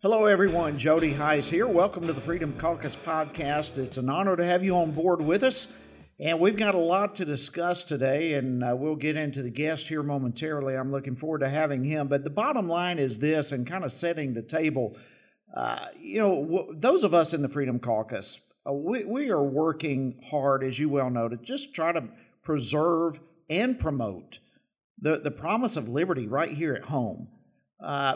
Hello, everyone. Jody Hice here. Welcome to the Freedom Caucus podcast. It's an honor to have you on board with us. And we've got a lot to discuss today, and uh, we'll get into the guest here momentarily. I'm looking forward to having him. But the bottom line is this, and kind of setting the table. Uh, you know, w- those of us in the Freedom Caucus, uh, we, we are working hard, as you well know, to just try to preserve and promote the, the promise of liberty right here at home. Uh,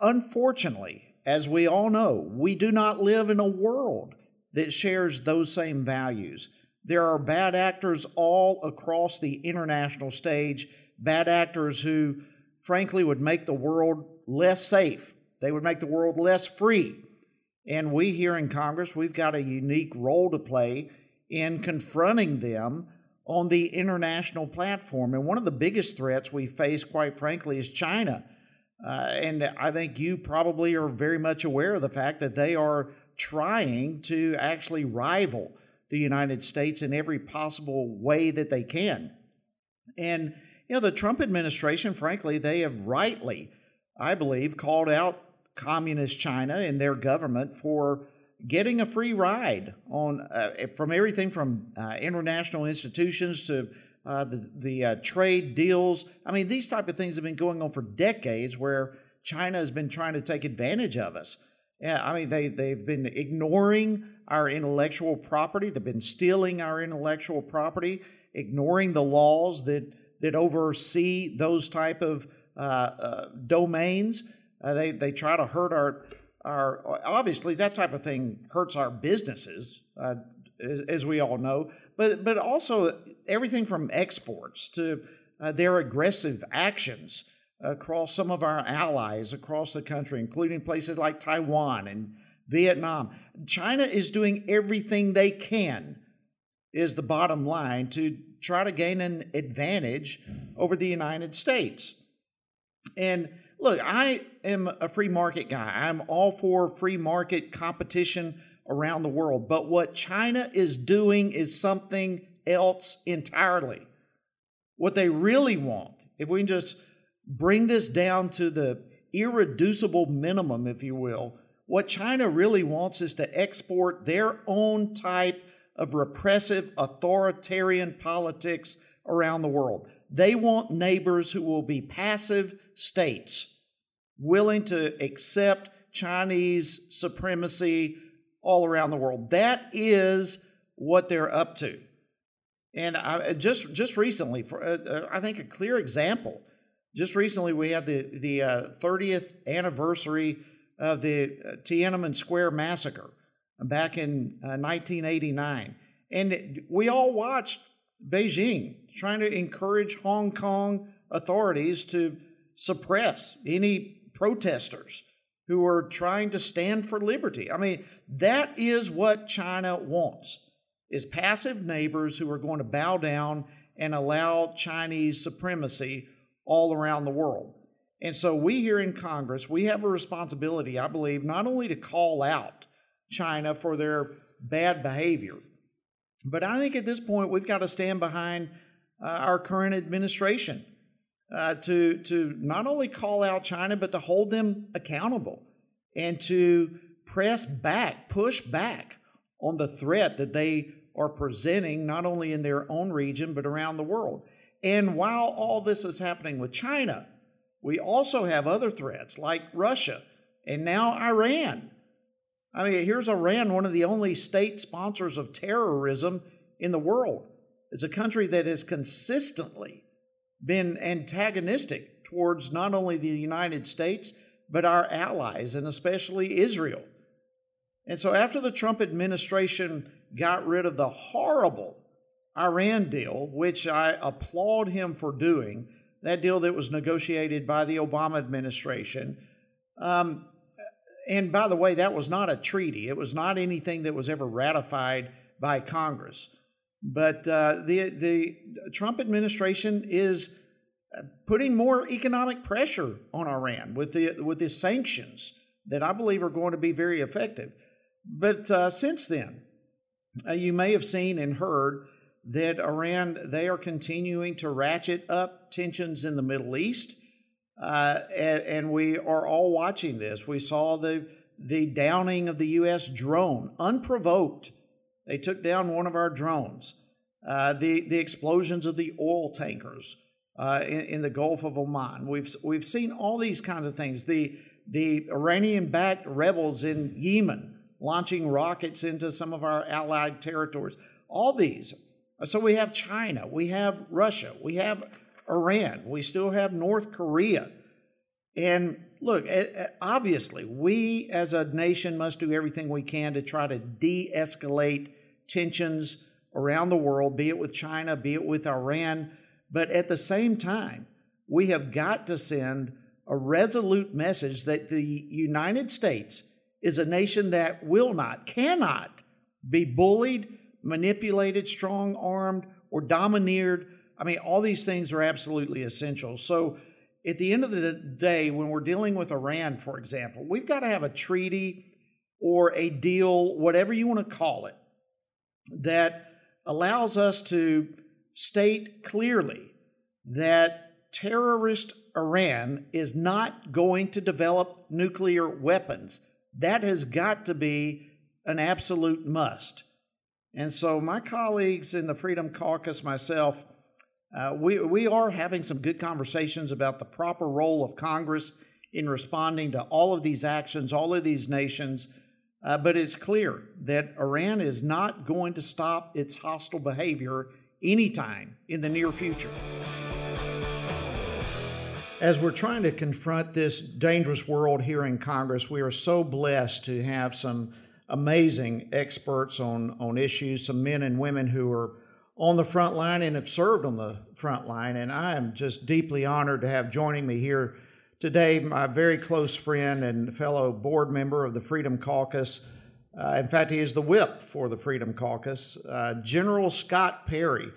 unfortunately, as we all know, we do not live in a world that shares those same values. There are bad actors all across the international stage, bad actors who, frankly, would make the world less safe. They would make the world less free. And we here in Congress, we've got a unique role to play in confronting them on the international platform. And one of the biggest threats we face, quite frankly, is China. Uh, and I think you probably are very much aware of the fact that they are trying to actually rival the United States in every possible way that they can. And, you know, the Trump administration, frankly, they have rightly, I believe, called out communist China and their government for getting a free ride on uh, from everything from uh, international institutions to uh, the, the uh, trade deals. I mean, these type of things have been going on for decades where China has been trying to take advantage of us. Yeah, I mean, they, they've been ignoring our intellectual property. They've been stealing our intellectual property, ignoring the laws that, that oversee those type of uh, uh domains. Uh, they, they try to hurt our, our, obviously, that type of thing hurts our businesses, uh, as, we all know but but also everything from exports to uh, their aggressive actions across some of our allies across the country, including places like Taiwan and Vietnam. China is doing everything they can, is the bottom line, to try to gain an advantage over the United States. And look, I am a free market guy. I'm all for free market competition around the world. But what China is doing is something else entirely. What they really want, if we can just bring this down to the irreducible minimum, if you will, what China really wants is to export their own type of repressive authoritarian politics around the world. They want neighbors who will be passive states, willing to accept Chinese supremacy all around the world. That is what they're up to. And I, just just recently, for uh, uh, I think a clear example, just recently we had the the uh, 30th anniversary of the uh, Tiananmen Square massacre back in 1989, uh, and we all watched Beijing trying to encourage Hong Kong authorities to suppress any protesters who are trying to stand for liberty. I mean, that is what China wants. Is passive neighbors who are going to bow down and allow Chinese supremacy all around the world. And so we here in Congress, we have a responsibility, I believe, not only to call out China for their bad behavior, but I think at this point we've got to stand behind uh, our current administration uh, to, to not only call out China, but to hold them accountable and to press back, push back on the threat that they are presenting, not only in their own region, but around the world. And while all this is happening with China, we also have other threats like Russia and now Iran. I mean, here's Iran, one of the only state sponsors of terrorism in the world. It's a country that has consistently been antagonistic towards not only the United States, but our allies, and especially Israel. And so, after the Trump administration got rid of the horrible Iran deal, which I applaud him for doing, that deal that was negotiated by the Obama administration. Um, and by the way, that was not a treaty, it was not anything that was ever ratified by Congress. But uh, the, the Trump administration is uh, putting more economic pressure on Iran with the, with the sanctions that I believe are going to be very effective. But uh, since then, uh, you may have seen and heard that Iran, they are continuing to ratchet up tensions in the Middle East. Uh, and, and, we are all watching this. We saw the the downing of the U.S. drone unprovoked. They took down one of our drones. Uh, the the explosions of the oil tankers uh, in, in, the Gulf of Oman. We've we've seen all these kinds of things. The the Iranian-backed rebels in Yemen launching rockets into some of our allied territories. All these. So we have China, we have Russia, we have Iran, we still have North Korea. And look, obviously, we as a nation must do everything we can to try to de escalate tensions around the world, be it with China, be it with Iran. But at the same time, we have got to send a resolute message that the United States is a nation that will not, cannot be bullied, manipulated, strong armed, or domineered. I mean, all these things are absolutely essential. So, at the end of the day, when we're dealing with Iran, for example, we've got to have a treaty or a deal, whatever you want to call it, that allows us to state clearly that terrorist Iran is not going to develop nuclear weapons. That has got to be an absolute must. And so, my colleagues in the Freedom Caucus, myself, uh, we, we are having some good conversations about the proper role of Congress in responding to all of these actions, all of these nations. Uh, but it's clear that Iran is not going to stop its hostile behavior anytime in the near future. As we're trying to confront this dangerous world here in Congress, we are so blessed to have some amazing experts on, on issues, some men and women who are on the front line and have served on the front line. And I am just deeply honored to have joining me here today my very close friend and fellow board member of the Freedom Caucus. Uh, in fact, he is the whip for the Freedom Caucus, uh, General Scott Perry.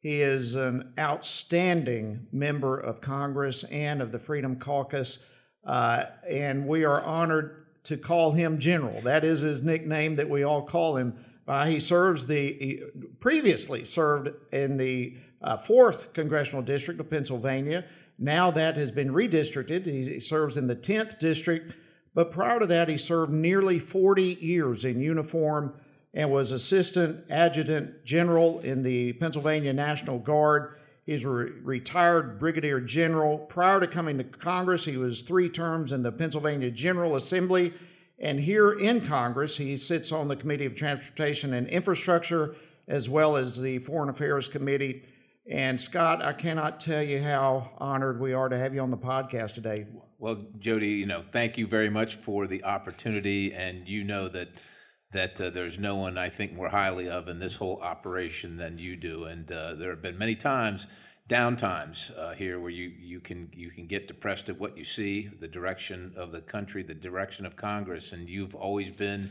He is an outstanding member of Congress and of the Freedom Caucus, uh, and we are honored to call him General. That is his nickname that we all call him. Uh, he serves the he previously served in the uh, fourth congressional district of Pennsylvania. Now that has been redistricted. He serves in the tenth district, but prior to that, he served nearly 40 years in uniform and was Assistant Adjutant General in the Pennsylvania National Guard. He's a re- retired Brigadier General. Prior to coming to Congress, he was three terms in the Pennsylvania General Assembly. And here in Congress, he sits on the Committee of Transportation and Infrastructure, as well as the Foreign Affairs Committee. And Scott, I cannot tell you how honored we are to have you on the podcast today. Well, Jody, you know, thank you very much for the opportunity. And you know that that uh, there's no one I think more highly of in this whole operation than you do. And uh, there have been many times, down times uh, here, where you, you can you can get depressed at what you see, the direction of the country, the direction of Congress, and you've always been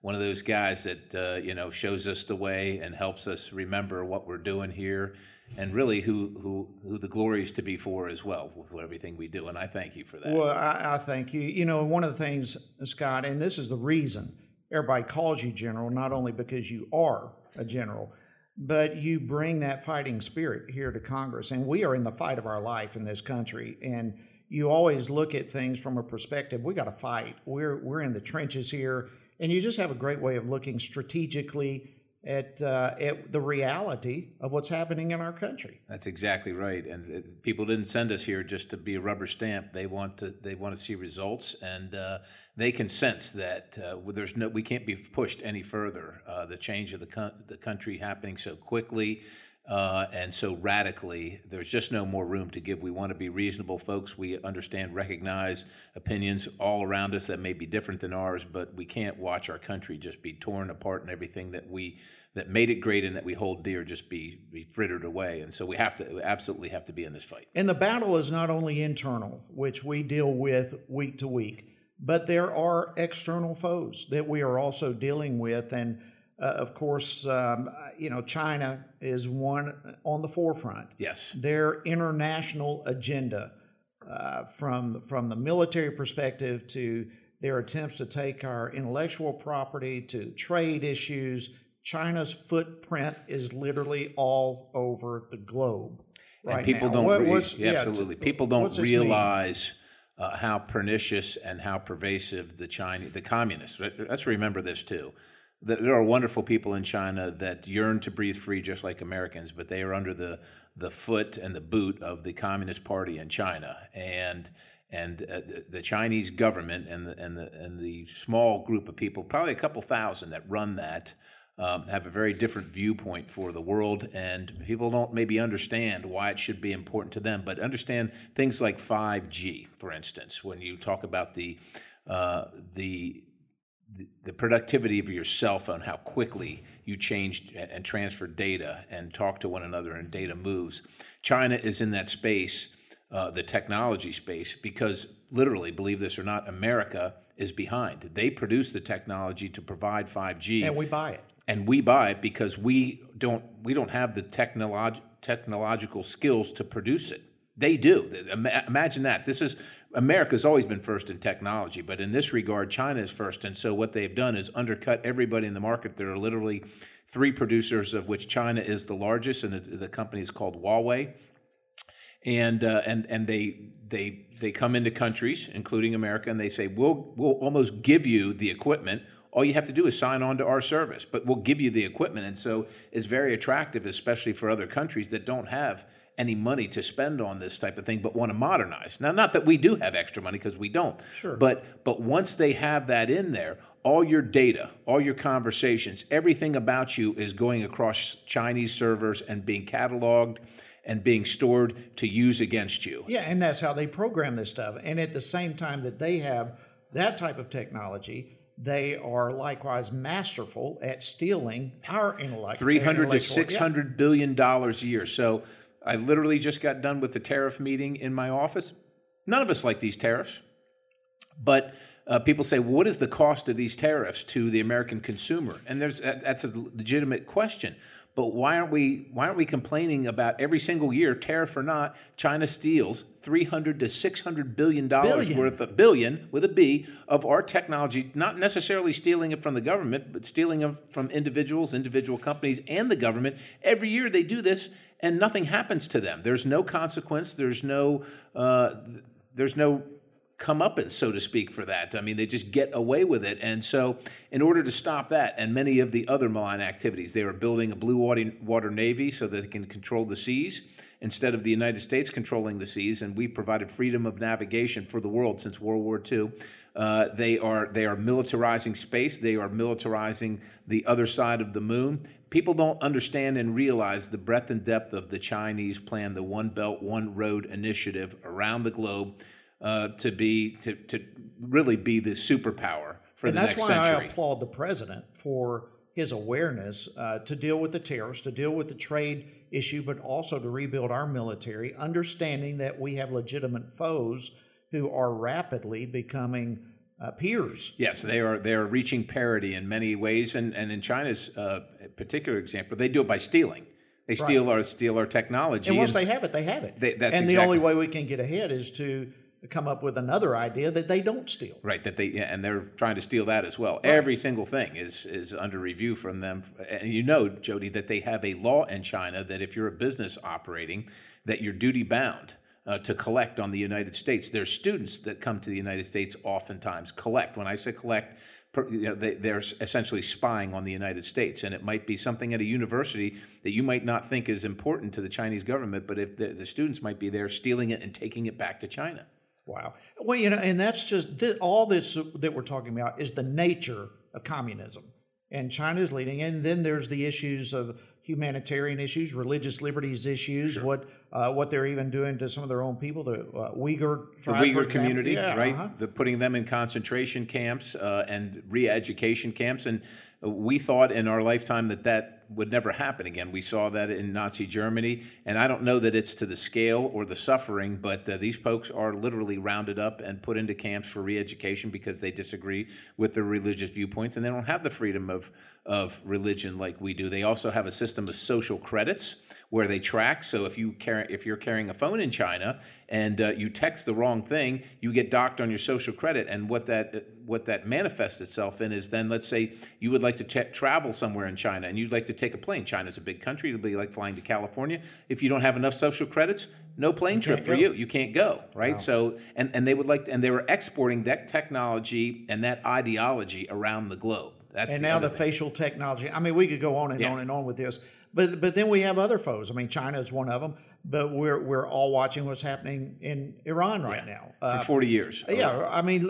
one of those guys that uh, you know shows us the way and helps us remember what we're doing here, and really who who who the glory is to be for as well with everything we do. And I thank you for that. Well, I, I thank you. You know, one of the things, Scott, and this is the reason everybody calls you general, not only because you are a general, but you bring that fighting spirit here to Congress. And we are in the fight of our life in this country. And you always look at things from a perspective we got to fight. We're, we're in the trenches here. And you just have a great way of looking strategically at, uh, at the reality of what's happening in our country. That's exactly right. And uh, people didn't send us here just to be a rubber stamp. They want to they want to see results, and uh, they can sense that uh, there's no we can't be pushed any further. Uh, the change of the co- the country happening so quickly. Uh, and so radically, there's just no more room to give. We want to be reasonable folks. We understand, recognize opinions all around us that may be different than ours, but we can't watch our country just be torn apart and everything that we that made it great and that we hold dear just be be frittered away. And so we have to we absolutely have to be in this fight. And the battle is not only internal, which we deal with week to week, but there are external foes that we are also dealing with and uh, of course, um, you know, China is one on the forefront. Yes. Their international agenda, uh, from from the military perspective to their attempts to take our intellectual property to trade issues, China's footprint is literally all over the globe. right and people now. don't What- re- yeah, absolutely people don't what's this mean? realize uh, how pernicious and how pervasive the Chinese the communists let's remember this too That there are wonderful people in China that yearn to breathe free just like Americans but they are under the the foot and the boot of the Communist Party in China and and uh, the, Chinese government and the, and the and the small group of people probably a couple thousand that run that um, have a very different viewpoint for the world, and people don't maybe understand why it should be important to them. But understand things like 5G, for instance, when you talk about the uh, the the productivity of your cell phone, how quickly you change and transfer data and talk to one another, and data moves. China is in that space, uh, the technology space, because literally, believe this or not, America is behind. They produce the technology to provide 5G and we buy it. and we buy it because we don't we don't have the technolog- technological skills to produce it. They do. Imagine that. This is America's always been first in technology, but in this regard, China is first. And so what they've done is undercut everybody in the market. There are literally three producers, of which China is the largest, and the, the company is called Huawei. And uh, and and they they they come into countries, including America, and they say we'll we'll almost give you the equipment all you have to do is sign on to our service, but we'll give you the equipment. And so it's very attractive, especially for other countries that don't have any money to spend on this type of thing, but want to modernize. Now, not that we do have extra money because we don't, Sure. but but once they have that in there, all your data, all your conversations, everything about you is going across Chinese servers and being cataloged and being stored to use against you. Yeah, and that's how they program this stuff. And at the same time that they have that type of technology, they are likewise masterful at stealing our intellect. 300 to intellectual- 600 billion dollars a year. So I literally just got done with the tariff meeting in my office. None of us like these tariffs. But uh, people say, well, what is the cost of these tariffs to the American consumer? And there's that's a legitimate question. But why aren't we why aren't we complaining about every single year, tariff or not, China steals 300 to 600 billion dollars worth of billion with a B of our technology, not necessarily stealing it from the government, but stealing it from individuals, individual companies, and the government. Every year they do this, and nothing happens to them. There's no consequence. There's no uh, there's no comeuppance, so to speak, for that. I mean, they just get away with it. And so, in order to stop that and many of the other malign activities, they are building a blue water, navy so that they can control the seas instead of the United States controlling the seas. And we've provided freedom of navigation for the world since World War II. Uh, they are they are militarizing space. They are militarizing the other side of the moon. People don't understand and realize the breadth and depth of the Chinese plan, the One Belt, One Road initiative around the globe uh, to be to, to really be the superpower for And the that's why I applaud the president for his awareness uh, to deal with the tariffs, to deal with the trade issue, but also to rebuild our military, understanding that we have legitimate foes who are rapidly becoming uh, peers. Yes, they are they are reaching parity in many ways, and, and in China's uh, particular example, they do it by stealing. They steal our steal our technology. And once and- they have it, they have it. They- that's and the only way we can get ahead is to come up with another idea that they don't steal. Right, that they yeah, and they're trying to steal that as well. Every single thing is is under review from them. And you know, Jody, that they have a law in China that if you're a business operating, that you're duty bound uh, to collect on the United States. There's students that come to the United States oftentimes collect. When I say collect. per- You know, they, they're essentially spying on the United States, and it might be something at a university that you might not think is important to the Chinese government, but if the, the students might be there stealing it and taking it back to China. Wow. Well, you know, and that's just th- all this that we're talking about is the nature of communism, and China is leading. And then there's the issues of humanitarian issues, religious liberties issues, what uh, what they're even doing to some of their own people, the uh, Uyghur tribe, for Uyghur community, Yeah, right? uh-huh. The putting them in concentration camps uh, and re-education camps, and we thought in our lifetime that that would never happen again. We saw that in Nazi Germany, and I don't know that it's to the scale or the suffering, but uh, these folks are literally rounded up and put into camps for re-education because they disagree with their religious viewpoints, and they don't have the freedom of of religion like we do. They also have a system of social credits where they track. So if you carry, if you're carrying a phone in China and uh, you text the wrong thing, you get docked on your social credit. And what that what that manifests itself in is then let's say you would like to t- travel somewhere in China and you'd like to take a plane. China's a big country; it'll be like flying to California. If you don't have enough social credits, no plane trip for go. you. You can't go, right? So, and and they would like, to, and they were exporting that technology and that ideology around the globe. That's and the now the thing. facial technology. I mean, we could go on and Yeah. on and on with this, but but then we have other foes. I mean, China is one of them, but we're we're all watching what's happening in Iran right now. Uh, for forty years. yeah, I mean,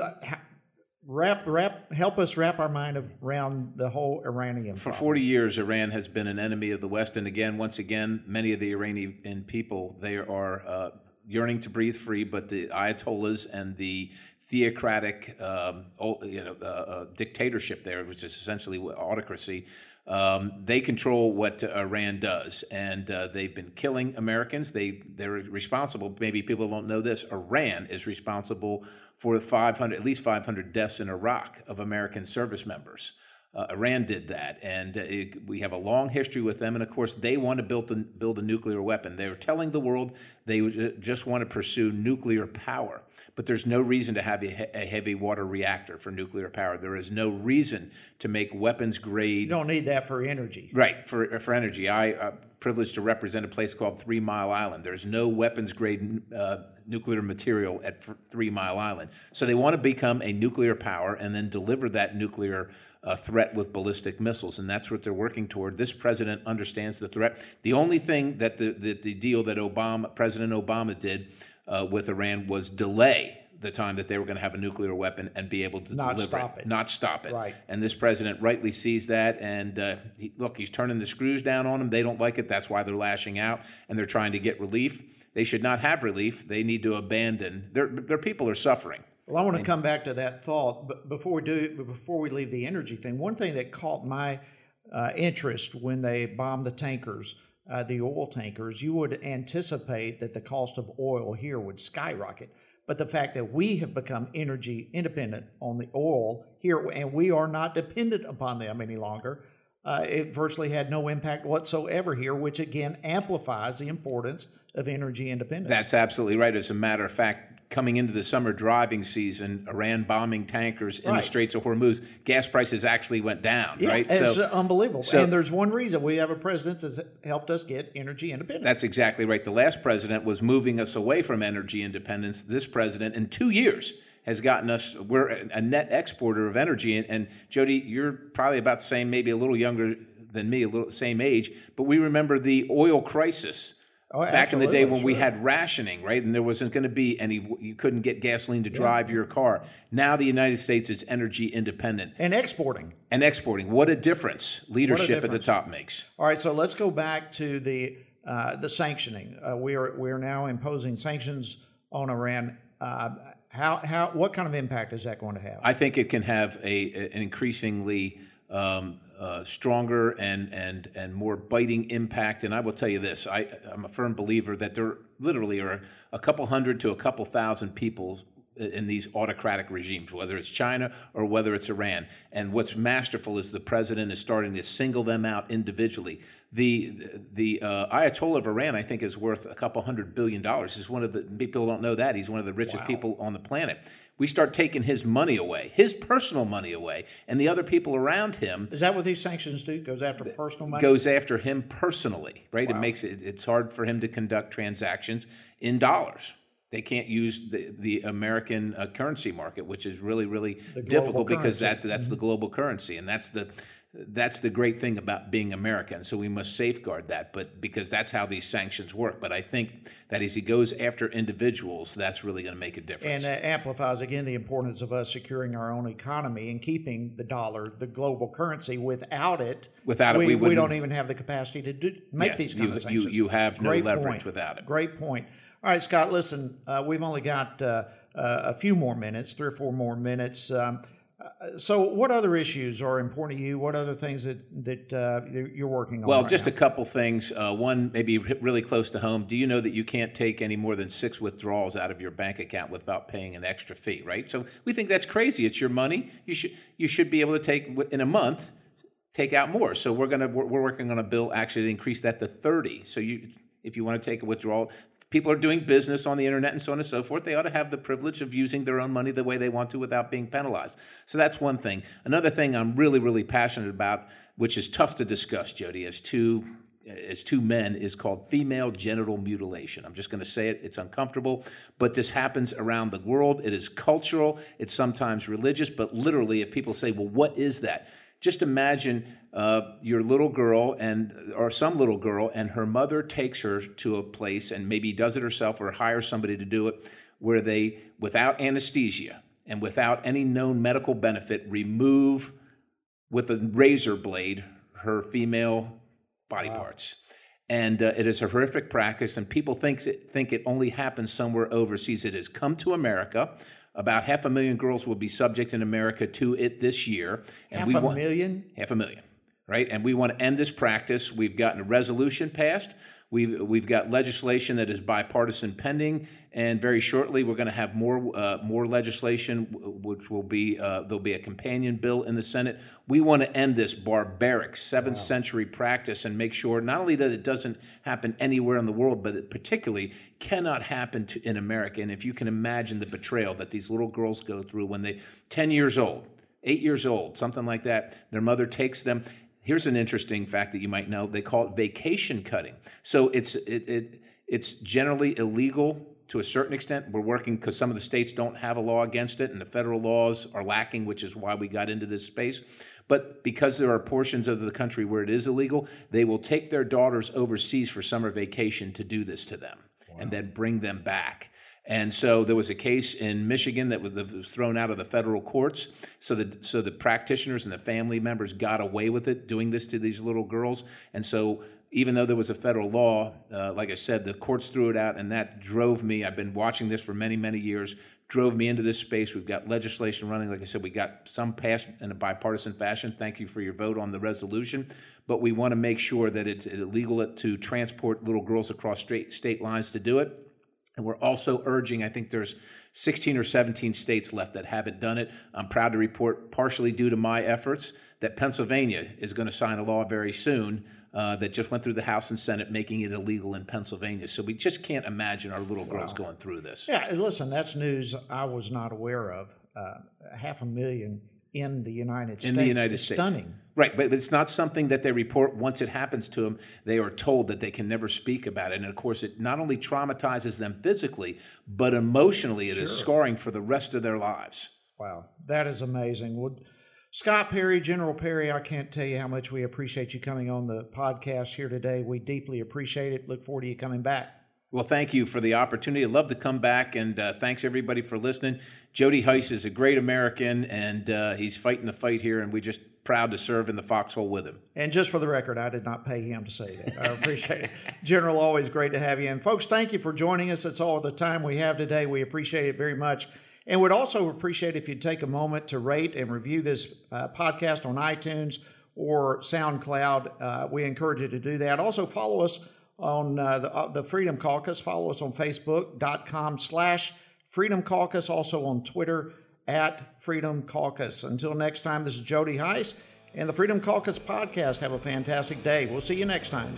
wrap wrap help us wrap our mind around the whole Iranian. For problem. 40 years, Iran has been an enemy of the West. And again, once again, many of the Iranian people, they are uh, yearning to breathe free, but the Ayatollahs and the theocratic um, you know, uh, uh, dictatorship there, which is essentially autocracy, um, they control what uh, Iran does. And uh, they've been killing Americans. They, they're responsible. Maybe people don't know this. Iran is responsible for 500, at least 500 deaths in Iraq of American service members. Uh, Iran did that, and uh, it, we have a long history with them. And of course, they want to build a, build a nuclear weapon. They're telling the world they just want to pursue nuclear power, but there's no reason to have a, a heavy water reactor for nuclear power. There is no reason to make weapons grade you don't need that for energy. Right for for energy. I uh, privileged to represent a place called Three Mile Island. There's no weapons grade uh, nuclear material at Three Mile Island. So they want to become a nuclear power and then deliver that nuclear uh, threat with ballistic missiles, and that's what they're working toward. This president understands the threat. The only thing that the the, the deal that Obama President Obama did uh, with Iran was delay. The time that they were going to have a nuclear weapon and be able to Not deliver stop it. not stop it. Right. And this president rightly sees that. And uh, he, look, he's turning the screws down on them. They don't like it. That's why they're lashing out and they're trying to get relief. They should not have relief. They need to abandon. Their, their people are suffering. Well, I want to come back to that thought, but before we do, before we leave the energy thing, one thing that caught my uh, interest when they bombed the tankers, uh, the oil tankers, you would anticipate that the cost of oil here would skyrocket. But the fact that we have become energy independent on the oil here, and we are not dependent upon them any longer, uh, it virtually had no impact whatsoever here, which again amplifies the importance of energy independence. That's absolutely right. As a matter of fact, coming into the summer driving season, Iran bombing tankers in the Straits of Hormuz, gas prices actually went down, Yeah, right? it's uh, unbelievable. so- and there's one reason we have a president that's helped us get energy independence. That's exactly right. The last president was moving us away from energy independence. This president, in two years, has gotten us, we're a a net exporter of energy. And, and Jody, you're probably about the same, maybe a little younger than me, a little same age, but we remember the oil crisis. Oh, Back in the day when we had rationing, right, and there wasn't going to be any, you couldn't get gasoline to drive your car. Now the United States is energy independent and exporting. and exporting. What a difference leadership at the top makes. All right, so let's go back to the uh, the sanctioning. Uh, we are we are now imposing sanctions on Iran. Uh, how how what kind of impact is that going to have? I think it can have a, an increasingly um, uh, stronger and, and, and more biting impact. And I will tell you this I, I'm a firm believer that there literally are a couple hundred to a couple thousand people in these autocratic regimes, whether it's China or whether it's Iran. And what's masterful is the president is starting to single them out individually. The the uh, Ayatollah of Iran, I think, is worth a couple hundred billion dollars. He's one of the people don't know that he's one of the richest people on the planet. We start taking his money away, his personal money away, and the other people around him is that what these sanctions do? Goes after personal money. goes after him personally, right? It makes it it's hard for him to conduct transactions in dollars. They can't use the, the American uh, currency market, which is really really difficult because currency. that's that's the global currency, and that's the that's the great thing about being American. So we must safeguard that, but because that's how these sanctions work. But I think that as he goes after individuals, that's really going to make a difference. and that amplifies again the importance of us securing our own economy and keeping the dollar, the global currency. Without it, Without it, we, we we don't even have the capacity to do, make Yeah, these kind you- of sanctions. you have no Great leverage point. without it. Great point. All right, Scott. Listen, uh, we've only got uh, uh, a few more minutes, three or four more minutes. Um, so, what other issues are important to you? What other things that that uh, you're working on? Well, right just now? a couple things. Uh, one, maybe really close to home. Do you know that you can't take any more than six withdrawals out of your bank account without paying an extra fee? Right. So we think that's crazy. It's your money. You should you should be able to take in a month, take out more. So we're gonna we're, we're working on a bill actually to increase that to thirty. So you if you want to take a withdrawal. People are doing business on the internet and so on and so forth. They ought to have the privilege of using their own money the way they want to without being penalized. So that's one thing. Another thing I'm really, really passionate about, which is tough to discuss, Jody, as two as two men is called female genital mutilation. I'm just going to say it, it's uncomfortable, but this happens around the world. It is cultural, it's sometimes religious, but literally, if people say, well, what is that? Just imagine uh, your little girl and or some little girl and her mother takes her to a place and maybe does it herself or hires somebody to do it where they without anesthesia and without any known medical benefit remove with a razor blade her female body wow. parts. And uh, it is a horrific practice, and people think it, think it only happens somewhere overseas. It has come to America. About half a million girls will be subject in America to it this year. And half we a want, million? Half a million, right? And we want to end this practice. We've gotten a resolution passed We've, we've got legislation that is bipartisan pending, and very shortly we're going to have more uh, more legislation, which will be uh, there'll be a companion bill in the Senate. We want to end this barbaric seventh century practice and make sure not only that it doesn't happen anywhere in the world, but it particularly cannot happen to, in America. And if you can imagine the betrayal that these little girls go through when they 10 years old, eight years old, something like that. Their mother takes them Here's an interesting fact that you might know. They call it vacation cutting. So it's it, it it's generally illegal to a certain extent. We're working because some of the states don't have a law against it, and the federal laws are lacking, which is why we got into this space. But because there are portions of the country where it is illegal, they will take their daughters overseas for summer vacation to do this to them wow. and then bring them back. And so there was a case in Michigan that was thrown out of the federal courts. So the so the practitioners and the family members got away with it, doing this to these little girls. And so even though there was a federal law, uh, like I said, the courts threw it out, and that drove me. I've been watching this for many, many years. Drove me into this space. We've got legislation running. Like I said, we got some passed in a bipartisan fashion. Thank you for your vote on the resolution. But we want to make sure that it's illegal to transport little girls across state state lines to do it and we're also urging, I think there's 16 or 17 states left that haven't done it. I'm proud to report, partially due to my efforts, that Pennsylvania is going to sign a law very soon uh, that just went through the House and Senate, making it illegal in Pennsylvania. So we just can't imagine our little girls wow. going through this. Yeah, listen, that's news I was not aware of. Uh, half a million in the United States. In the United States. Stunning. Right, but it's not something that they report once it happens to them. They are told that they can never speak about it. And of course, it not only traumatizes them physically, but emotionally, it sure. is scarring for the rest of their lives. Wow, that is amazing. Well, Scott Perry, General Perry, I can't tell you how much we appreciate you coming on the podcast here today. We deeply appreciate it. Look forward to you coming back. Well, thank you for the opportunity. I'd love to come back, and uh, thanks everybody for listening. Jody Hice is a great American, and uh, he's fighting the fight here, and we just proud to serve in the foxhole with him. And just for the record, I did not pay him to say that. I appreciate it. General, always great to have you. And folks, thank you for joining us. That's all the time we have today. We appreciate it very much. And would also appreciate if you'd take a moment to rate and review this uh, podcast on iTunes or SoundCloud. Uh, we encourage you to do that. Also, follow us on uh, the, uh, the, Freedom Caucus. Follow us on Facebook.com slash Freedom Caucus, also on Twitter at Freedom Caucus. Until next time, this is Jody Hice and the Freedom Caucus podcast. Have a fantastic day. We'll see you next time.